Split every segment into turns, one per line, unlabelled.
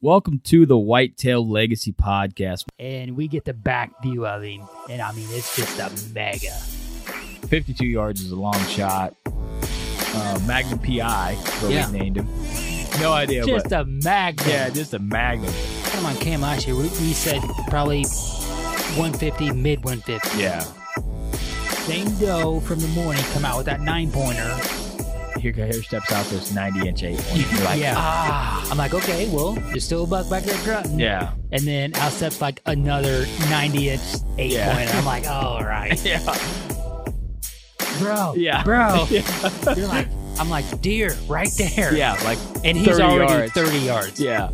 Welcome to the Whitetail Legacy Podcast.
and we get the back view of him, and I mean it's just a mega.
52 yards is a long shot. Uh, Magnum PI, is what
Yeah.
we named him. No idea,
Just
but
a magnum.
yeah, just a Magnum.
Come on, Cam last year we, we said probably 150, mid 150.
Yeah.
Same doe from the morning come out with that nine pointer.
Here, here steps out this 90 inch eight one. You're like,
yeah.
ah.
I'm like, okay, well, there's still a buck back there grunting.
Yeah.
And then out steps like another 90 inch eight
Yeah.
pointer. I'm like, all right,
Yeah.
bro,
Yeah.
bro.
Yeah.
You're like, I'm like, deer, right there.
Yeah, like
And he's
30
already
yards.
30 yards.
yeah.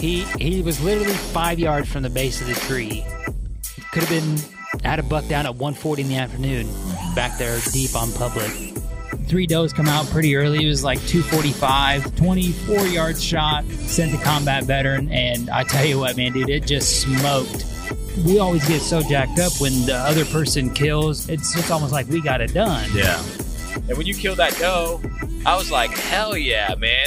He he was literally five yards from the base of the tree. Could have been had a buck down at 1:40 in the afternoon, back there deep on public. Three does come out pretty early. It was like 245, 24 yard shot, sent the combat veteran, and I tell you what, man, dude, it just smoked. We always get so jacked up when the other person kills. It's just almost like we got it done.
Yeah. And when you killed that doe, I was like, hell yeah, man.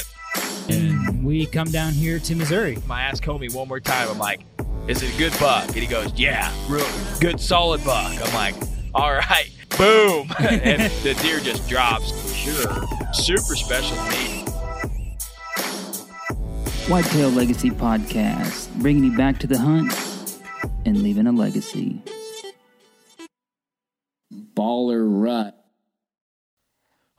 And we come down here to Missouri.
I asked Comey one more time. I'm like, is it a good buck? And he goes, yeah, real good, solid buck. I'm like, all right, boom. and the deer just drops. For sure. Super special meat.
Whitetail Legacy Podcast, bringing you back to the hunt and leaving a legacy. Baller Rut.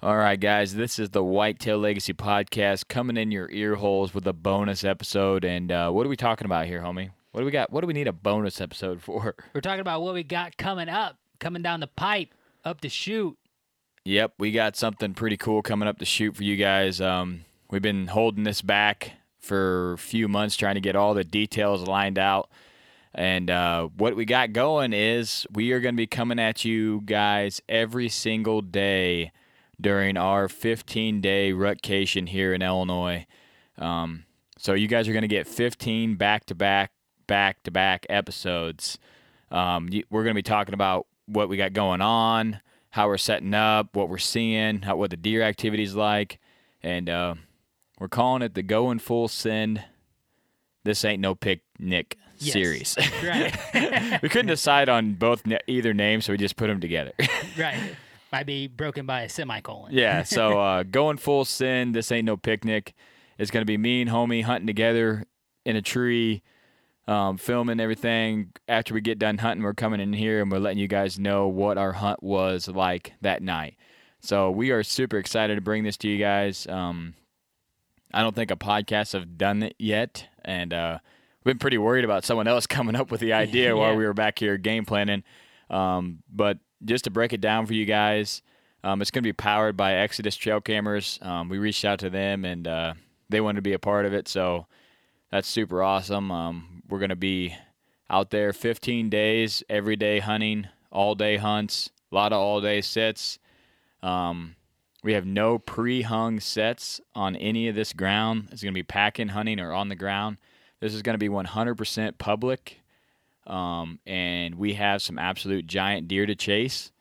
All right, guys, this is the Whitetail Legacy Podcast coming in your ear holes with a bonus episode. And uh, what are we talking about here, homie? What do we got? What do we need a bonus episode for?
We're talking about what we got coming up, coming down the pipe, up the shoot.
Yep, we got something pretty cool coming up to shoot for you guys. Um, we've been holding this back for a few months, trying to get all the details lined out. And uh, what we got going is we are going to be coming at you guys every single day during our 15 day rutcation here in Illinois. Um, so you guys are going to get 15 back to back, back to back episodes. Um, we're going to be talking about what we got going on, how we're setting up, what we're seeing, how, what the deer activity's like, and uh, we're calling it the Going Full Send. This ain't no picnic
Yes.
series.
Right.
we couldn't decide on both either name, so we just put them together.
right. Might be broken by a semicolon.
yeah. So uh, going full send. This ain't no picnic. It's gonna be me and homie hunting together in a tree, um, filming everything. After we get done hunting, we're coming in here and we're letting you guys know what our hunt was like that night. So we are super excited to bring this to you guys. Um, I don't think a podcast have done it yet, and uh, we've been pretty worried about someone else coming up with the idea while we were back here game planning. Um, but just to break it down for you guys, um, it's going to be powered by Exodus Trail Cameras. Um, we reached out to them and uh, they wanted to be a part of it, so that's super awesome. We're going to be out there 15 days, every day hunting, all day hunts, a lot of all day sets. Um, we have no pre-hung sets on any of this ground. It's going to be packing, hunting, or on the ground. This is going to be 100% public, um, and we have some absolute giant deer to chase.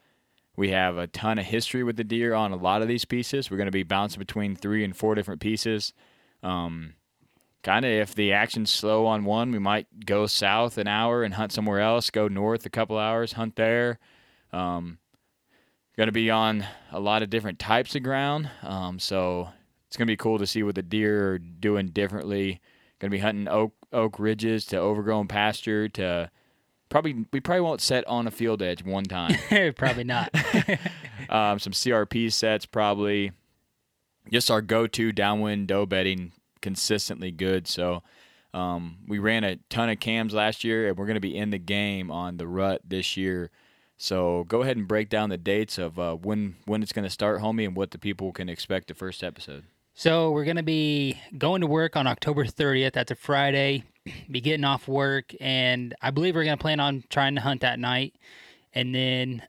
We have a ton of history with the deer on a lot of these pieces. We're going to be bouncing between three and four different pieces. Um, kind of if the action's slow on one, we might go south an hour and hunt somewhere else. Go north a couple hours, hunt there. Um, going to be on a lot of different types of ground. Um, so it's going to be cool to see what the deer are doing differently. Going to be hunting oak oak ridges to overgrown pasture to probably we probably won't set on a field edge one time.
Probably not.
um, some CRP sets probably. Just our go-to downwind doe bedding consistently good. So um, we ran a ton of cams last year, and we're going to be in the game on the rut this year. So go ahead and break down the dates of uh, when when it's going to start, homie, and what the people can expect the first episode.
so we're gonna be going to work on October 30th. That's a Friday. Be getting off work, and I believe we're gonna plan on trying to hunt that night. And then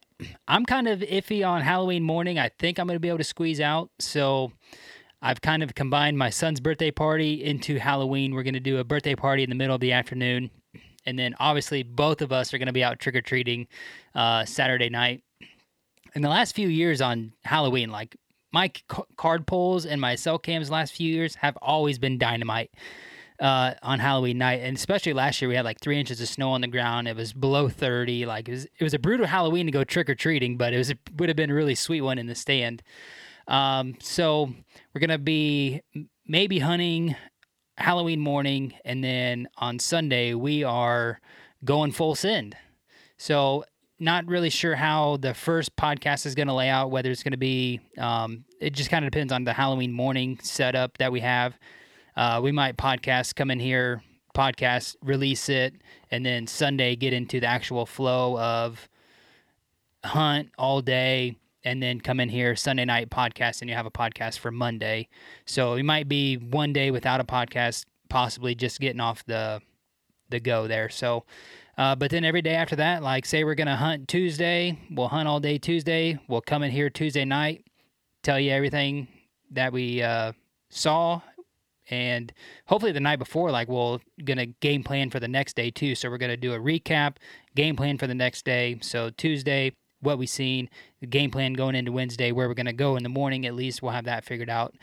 I'm kind of iffy on Halloween morning. I think I'm gonna be able to squeeze out. So I've kind of combined my son's birthday party into Halloween. We're gonna do a birthday party in the middle of the afternoon, and then obviously both of us are gonna be out trick or treating uh, Saturday night. In the last few years on Halloween, like my c- card pulls and my cell cams last few years have always been dynamite. uh, on Halloween night, and especially last year we had like three inches of snow on the ground. It was below thirty. Like it was, it was a brutal Halloween to go trick or treating, but it was it would have been a really sweet one in the stand. Um, so we're gonna be maybe hunting Halloween morning, and then on Sunday we are going full send. So not really sure how the first podcast is going to lay out. Whether it's going to be, um, it just kind of depends on the Halloween morning setup that we have. Uh, we might podcast, come in here, podcast, release it, and then Sunday get into the actual flow of hunt all day, and then come in here Sunday night podcast, and you have a podcast for Monday. So we might be one day without a podcast, possibly just getting off the the go there. So, uh, but then every day after that, like say we're gonna hunt Tuesday, we'll hunt all day Tuesday. We'll come in here Tuesday night, tell you everything that we uh, saw, and hopefully the night before, like we're gonna game plan for the next day too. So we're gonna do a recap, game plan for the next day. So Tuesday, what we've seen, the game plan going into Wednesday, where we're gonna go in the morning. At least we'll have that figured out.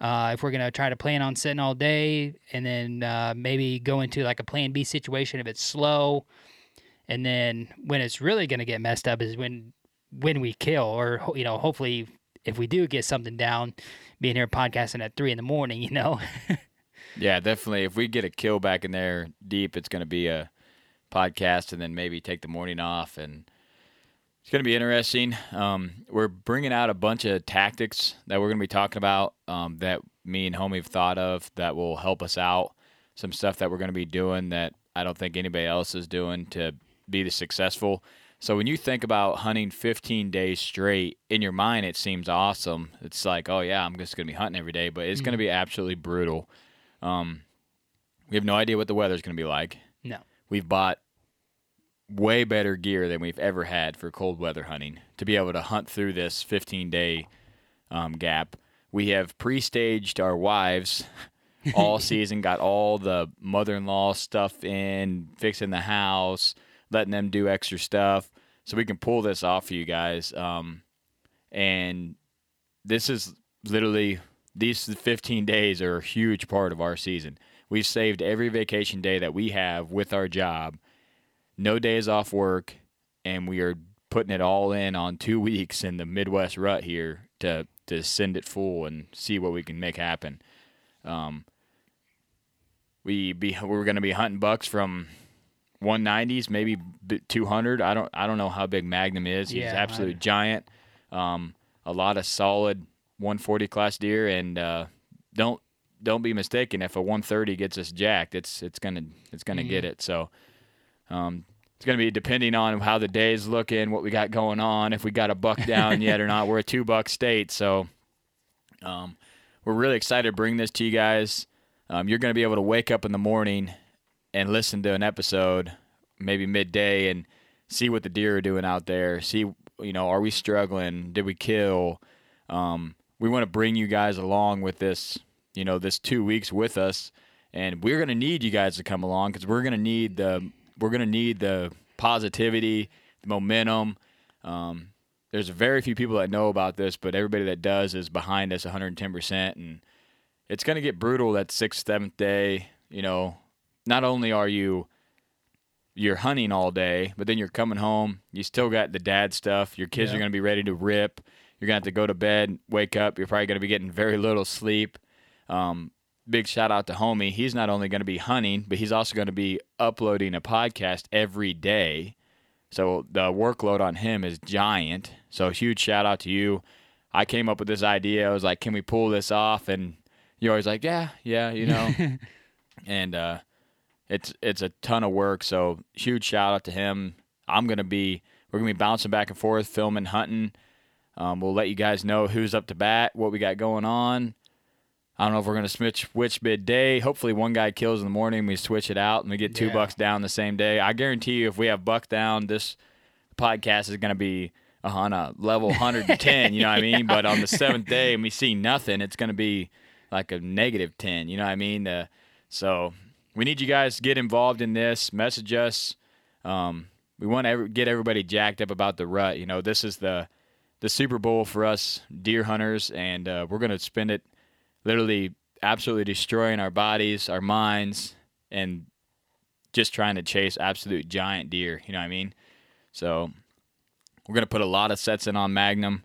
Uh, if we're gonna try to plan on sitting all day, and then uh, maybe go into like a Plan B situation if it's slow, and then when it's really gonna get messed up is when when we kill, or you know, hopefully if we do get something down, being here podcasting at three in the morning, you know.
Yeah, definitely. If we get a kill back in there deep, it's going to be a podcast, and then maybe take the morning off, and it's going to be interesting. Um, we're bringing out a bunch of tactics that we're going to be talking about um, that me and Homie have thought of that will help us out. Some stuff that we're going to be doing that I don't think anybody else is doing to be the successful. So when you think about hunting 15 days straight, in your mind it seems awesome. It's like, oh yeah, I'm just going to be hunting every day, but it's going to be absolutely brutal. Um, we have no idea what the weather's going to be like.
no.
We've bought way better gear than we've ever had for cold weather hunting to be able to hunt through this 15 day um, gap. We have pre staged our wives all season, got all the mother in law stuff in, fixing the house, letting them do extra stuff so we can pull this off for you guys. Um, and this is literally these 15 days are a huge part of our season. We've saved every vacation day that we have with our job, no days off work, and we are putting it all in on two weeks in the Midwest rut here to to send it full and see what we can make happen. Um, we be we're going to be hunting bucks from 190s, maybe 200. I don't I don't know how big Magnum is. He's
Yeah,
absolutely giant. Um, a lot of solid 140 class deer, and uh, don't don't be mistaken. If a 130 gets us jacked, it's it's gonna it's gonna get it. So um, it's gonna be depending on how the day's looking, what we got going on, if we got a buck down yet or not. We're a two buck state, so um, we're really excited to bring this to you guys. Um, you're gonna be able to wake up in the morning and listen to an episode, maybe midday, and see what the deer are doing out there. See, you know, are we struggling? Did we kill? Um, we want to bring you guys along with this, you know, this two weeks with us, and we're gonna need you guys to come along because we're gonna need the we're gonna need the positivity, the momentum. Um, there's very few people that know about this, but everybody that does is behind us 110 percent, and it's gonna get brutal that sixth, seventh day. You know, not only are you you're hunting all day, but then you're coming home. You still got the dad stuff. Your kids
Yeah.
are going to be ready to rip. You're going to have to go to bed, wake up. You're probably going to be getting very little sleep. Um, big shout out to Homie. He's not only going to be hunting, but he's also going to be uploading a podcast every day. So the workload on him is giant. So huge shout out to you. I came up with this idea. I was like, can we pull this off? And you're always like, yeah, yeah, you know. and uh, it's it's a ton of work. So huge shout out to him. I'm gonna be we're gonna be bouncing back and forth, filming, hunting. Um, we'll let you guys know who's up to bat, what we got going on. I don't know if we're gonna switch which midday. Hopefully, one guy kills in the morning, we switch it out, and we get two
Yeah.
bucks down the same day. I guarantee you, if we have buck down, this podcast is gonna be on a level 110. you know what I mean? But on the seventh day, and we see nothing, it's gonna be like a negative 10. You know what I mean? Uh, so we need you guys to get involved in this. Message us. Um, we want to get everybody jacked up about the rut. You know, this is the the Super Bowl for us deer hunters, and uh, we're gonna spend it literally absolutely destroying our bodies, our minds, and just trying to chase absolute giant deer. You know what I mean? So we're gonna put a lot of sets in on Magnum.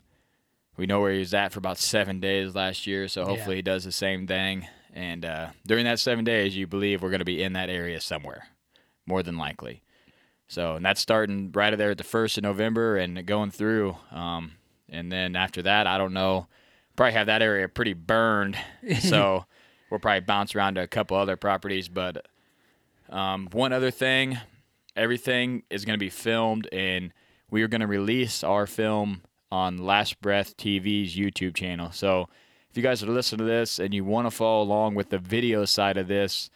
We know where he was at for about seven days last year, so hopefully he does the same thing. And uh, during that seven days, you believe we're gonna be in that area somewhere, more than likely. So and that's starting right there at the first of November and going through. Um, and then after that, I don't know. Probably have that area pretty burned. So we'll probably bounce around to a couple other properties. But um, one other thing, everything is going to be filmed, and we are going to release our film on Last Breath TV's YouTube channel. So if you guys are listening to this and you want to follow along with the video side of this,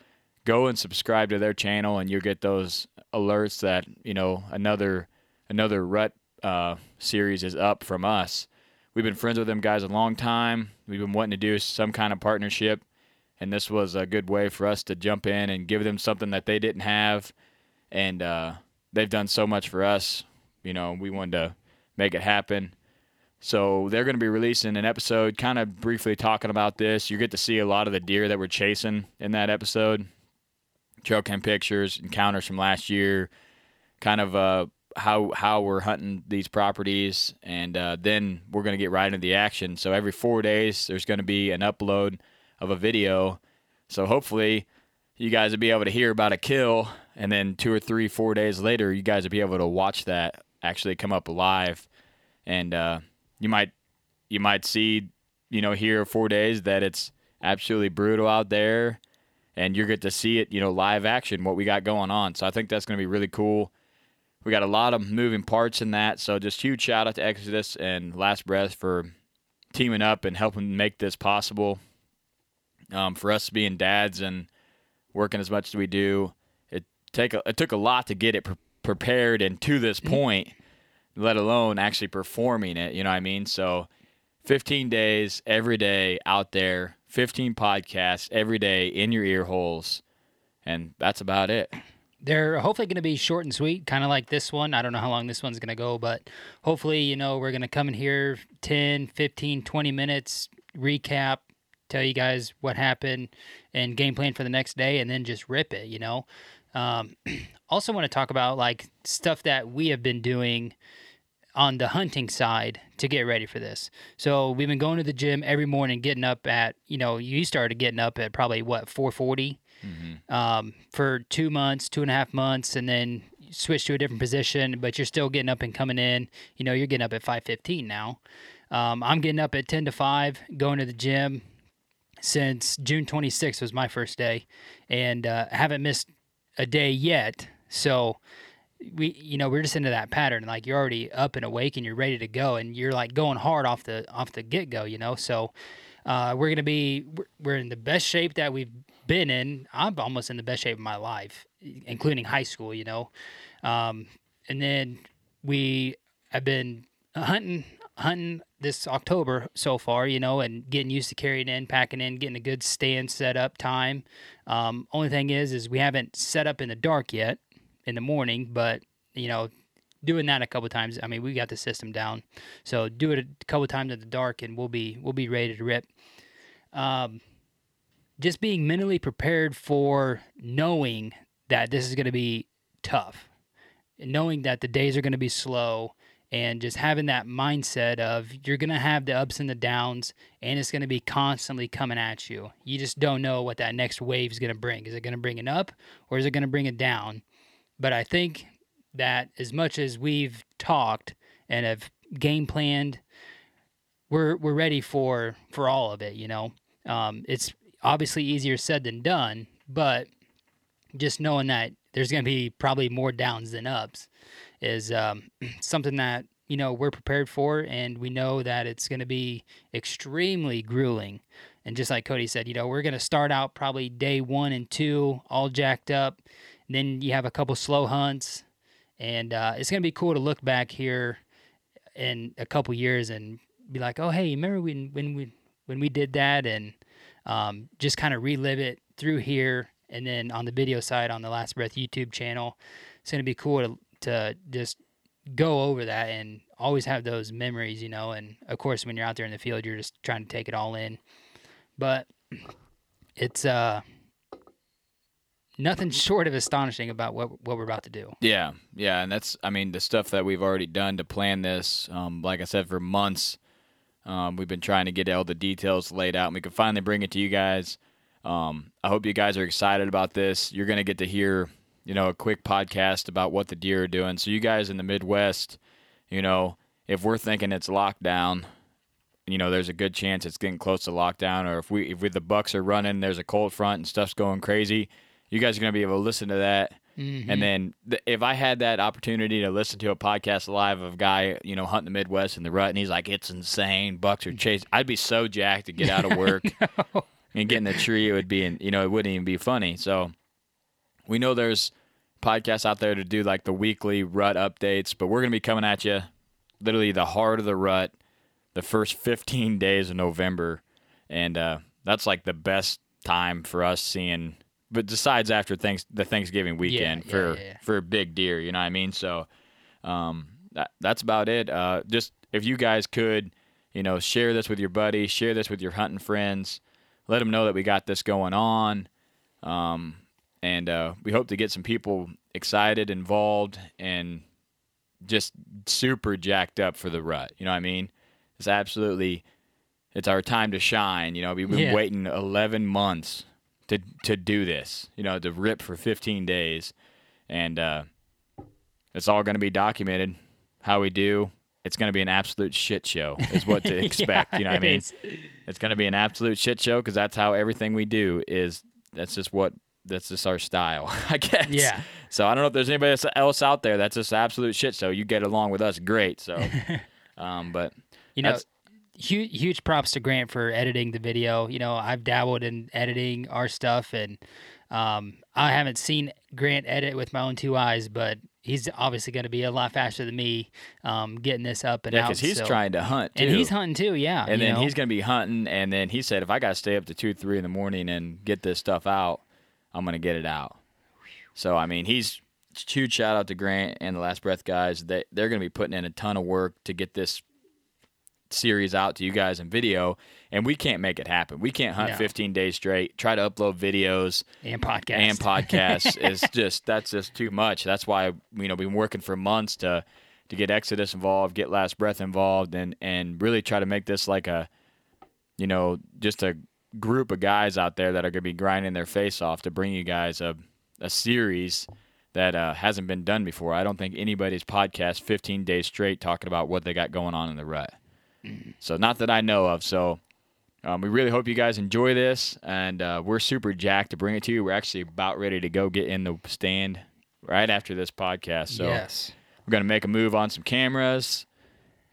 go and subscribe to their channel, and you'll get those alerts that you know another another rut uh, series is up from us. We've been friends with them guys a long time. We've been wanting to do some kind of partnership, and this was a good way for us to jump in and give them something that they didn't have. And uh, they've done so much for us. You know, we wanted to make it happen. So they're going to be releasing an episode, kind of briefly talking about this. You get to see a lot of the deer that we're chasing in that episode, trail cam pictures, encounters from last year, kind of uh, how how we're hunting these properties, and uh, then we're going to get right into the action. So every four days, there's going to be an upload of a video. So hopefully, you guys will be able to hear about a kill, and then two or three, four days later, you guys will be able to watch that actually come up live, and uh, you might you might see you know here four days that it's absolutely brutal out there. And you get to see it you know live action what we got going on. So i think that's going to be really cool we got a lot of moving parts in that. So just huge shout out to Exodus and Last Breath for teaming up and helping make this possible. Um, for us being dads and working as much as we do, it take a, it took a lot to get it pre- prepared and to this point, let alone actually performing it. You know what I mean? So, 15 days every day out there, 15 podcasts every day in your ear holes, and that's about it.
They're hopefully going to be short and sweet, kind of like this one. I don't know how long this one's going to go, but hopefully, you know, we're going to come in here 10, 15, 20 minutes, recap, tell you guys what happened and game plan for the next day, and then just rip it, you know. Um, also, want to talk about like stuff that we have been doing on the hunting side to get ready for this. So we've been going to the gym every morning, getting up at you know you started getting up at probably what 4:40 mm-hmm. um, for two months, two and a half months, and then switch to a different position. But you're still getting up and coming in. You know you're getting up at 5:15 now. Um, I'm getting up at 10 to 5, going to the gym since June 26th was my first day, and uh, haven't missed a day yet. So we you know we're just into that pattern like you're already up and awake and you're ready to go and you're like going hard off the off the get go you know so uh, we're gonna be we're in the best shape that we've been in i'm almost in the best shape of my life including high school you know um, and then we have been hunting hunting this october so far you know and getting used to carrying in packing in getting a good stand set up time um, only thing is is we haven't set up in the dark yet in the morning, but you know, doing that a couple times. I mean, we got the system down, so do it a couple times in the dark, and we'll be we'll be ready to rip. Um, just being mentally prepared for knowing that this is going to be tough, knowing that the days are going to be slow, and just having that mindset of you're going to have the ups and the downs, and it's going to be constantly coming at you. You just don't know what that next wave is going to bring. Is it going to bring it up, or is it going to bring it down? But I think that as much as we've talked and have game planned, we're we're ready for for all of it. You know, um, it's obviously easier said than done, but just knowing that there's going to be probably more downs than ups is um, something that you know we're prepared for, and we know that it's going to be extremely grueling. And just like Cody said, you know, we're going to start out probably day one and two all jacked up, then you have a couple slow hunts, and uh, it's gonna be cool to look back here in a couple years and be like, oh hey, remember when when we when we did that, and um, just kind of relive it through here, and then on the video side on the Last Breath YouTube channel, it's gonna be cool to to just go over that and always have those memories, you know. And of course, when you're out there in the field, you're just trying to take it all in. But it's uh nothing short of astonishing about what what we're about to do.
Yeah, yeah, and that's I mean the stuff that we've already done to plan this. Um, like I said, for months, um, we've been trying to get all the details laid out, and we can finally bring it to you guys. Um, I hope you guys are excited about this. You're gonna get to hear, you know, a quick podcast about what the deer are doing. So you guys in the Midwest, you know, if we're thinking it's lockdown, you know, there's a good chance it's getting close to lockdown, or if we if we, the Bucks are running, there's a cold front and stuff's going crazy. You guys are gonna be able to listen to that. And then th- if I had that opportunity to listen to a podcast live of a guy, you know, hunting the Midwest in the rut, and he's like, "It's insane, bucks are chasing," I'd be so jacked to get out of work and get in the tree. It would be, in, you know, it wouldn't even be funny. So we know there's podcasts out there to do like the weekly rut updates, but we're gonna be coming at you literally the heart of the rut, the first 15 days of November, and uh, that's like the best time for us seeing. But decides after thanks the Thanksgiving weekend
yeah,
for
yeah,
for big deer, you know what I mean. So um, that that's about it. Uh, just if you guys could, you know, share this with your buddies, share this with your hunting friends, let them know that we got this going on. Um, and uh, we hope to get some people excited, involved, and just super jacked up for the rut. You know what I mean? It's absolutely, it's our time to shine. You know, we've been
Yeah.
waiting 11 months to to do this. You know, to rip for 15 days, and uh, it's all going to be documented. How we do. It's going to be an absolute shit show, is what to expect.
Yeah,
you know what I mean?
is.
It's going to be an absolute shit show because that's how everything we do is. That's just what. That's just our style, I guess.
Yeah.
So I don't know if there's anybody else- out there that's just absolute shit. So you get along with us, great. So, um, but
You know, huge huge props to Grant for editing the video. You know, I've dabbled in editing our stuff, and um, I haven't seen Grant edit with my own two eyes, but he's obviously going to be a lot faster than me um, getting this up and
yeah,
out.
because he's
so-
trying to hunt too.
and he's hunting too. Yeah,
and then
know?
he's going to be hunting. And then he said, if I got to stay up to two, three in the morning and get this stuff out, I'm going to get it out. So I mean, he's huge shout out to Grant and the Last Breath guys. They they're going to be putting in a ton of work to get this series out to you guys in video, and we can't make it happen. We can't hunt
No.
15 days straight. Try to upload videos
and podcast
and podcasts is just that's just too much. That's why you know we've been working for months to to get Exodus involved, get Last Breath involved, and and really try to make this like a you know just a group of guys out there that are going to be grinding their face off to bring you guys a a series that uh, hasn't been done before. I don't think anybody's podcast 15 days straight talking about what they got going on in the rut. So not that I know of. So um, we really hope you guys enjoy this, and uh, we're super jacked to bring it to you. We're actually about ready to go get in the stand right after this podcast. So
yes.
we're gonna make a move on some cameras,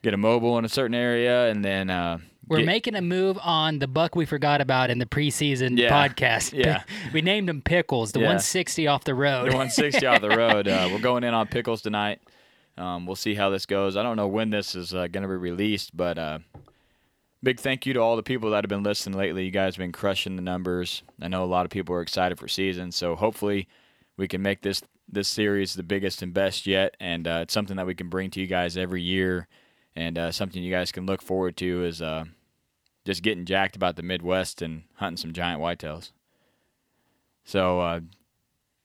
get a mobile in a certain area, and then uh,
We're
get-
making a move on the buck we forgot about in the preseason
Yeah,
podcast.
yeah.
we named him Pickles, the
Yeah.
160 off the road.
the 160 off the road. Uh, we're going in on pickles tonight. Um, we'll see how this goes. I don't know when this is uh, going to be released, but uh, big thank you to all the people that have been listening lately. You guys have been crushing the numbers. I know a lot of people are excited for season, so hopefully we can make this this series the biggest and best yet, and uh, it's something that we can bring to you guys every year, and uh, something you guys can look forward to is uh, just getting jacked about the Midwest and hunting some giant whitetails. So, uh,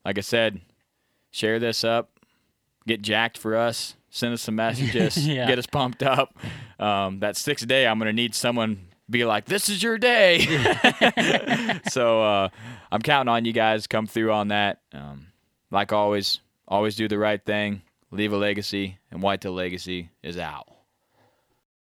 like I said, share this up, get jacked for us, send us some messages,
Yeah.
get us pumped up. Um, that sixth day, I'm gonna need someone be like, "This is your day." so uh, I'm counting on you guys come through on that. Um, like always, always do the right thing, leave a legacy, and White Tail Legacy is out.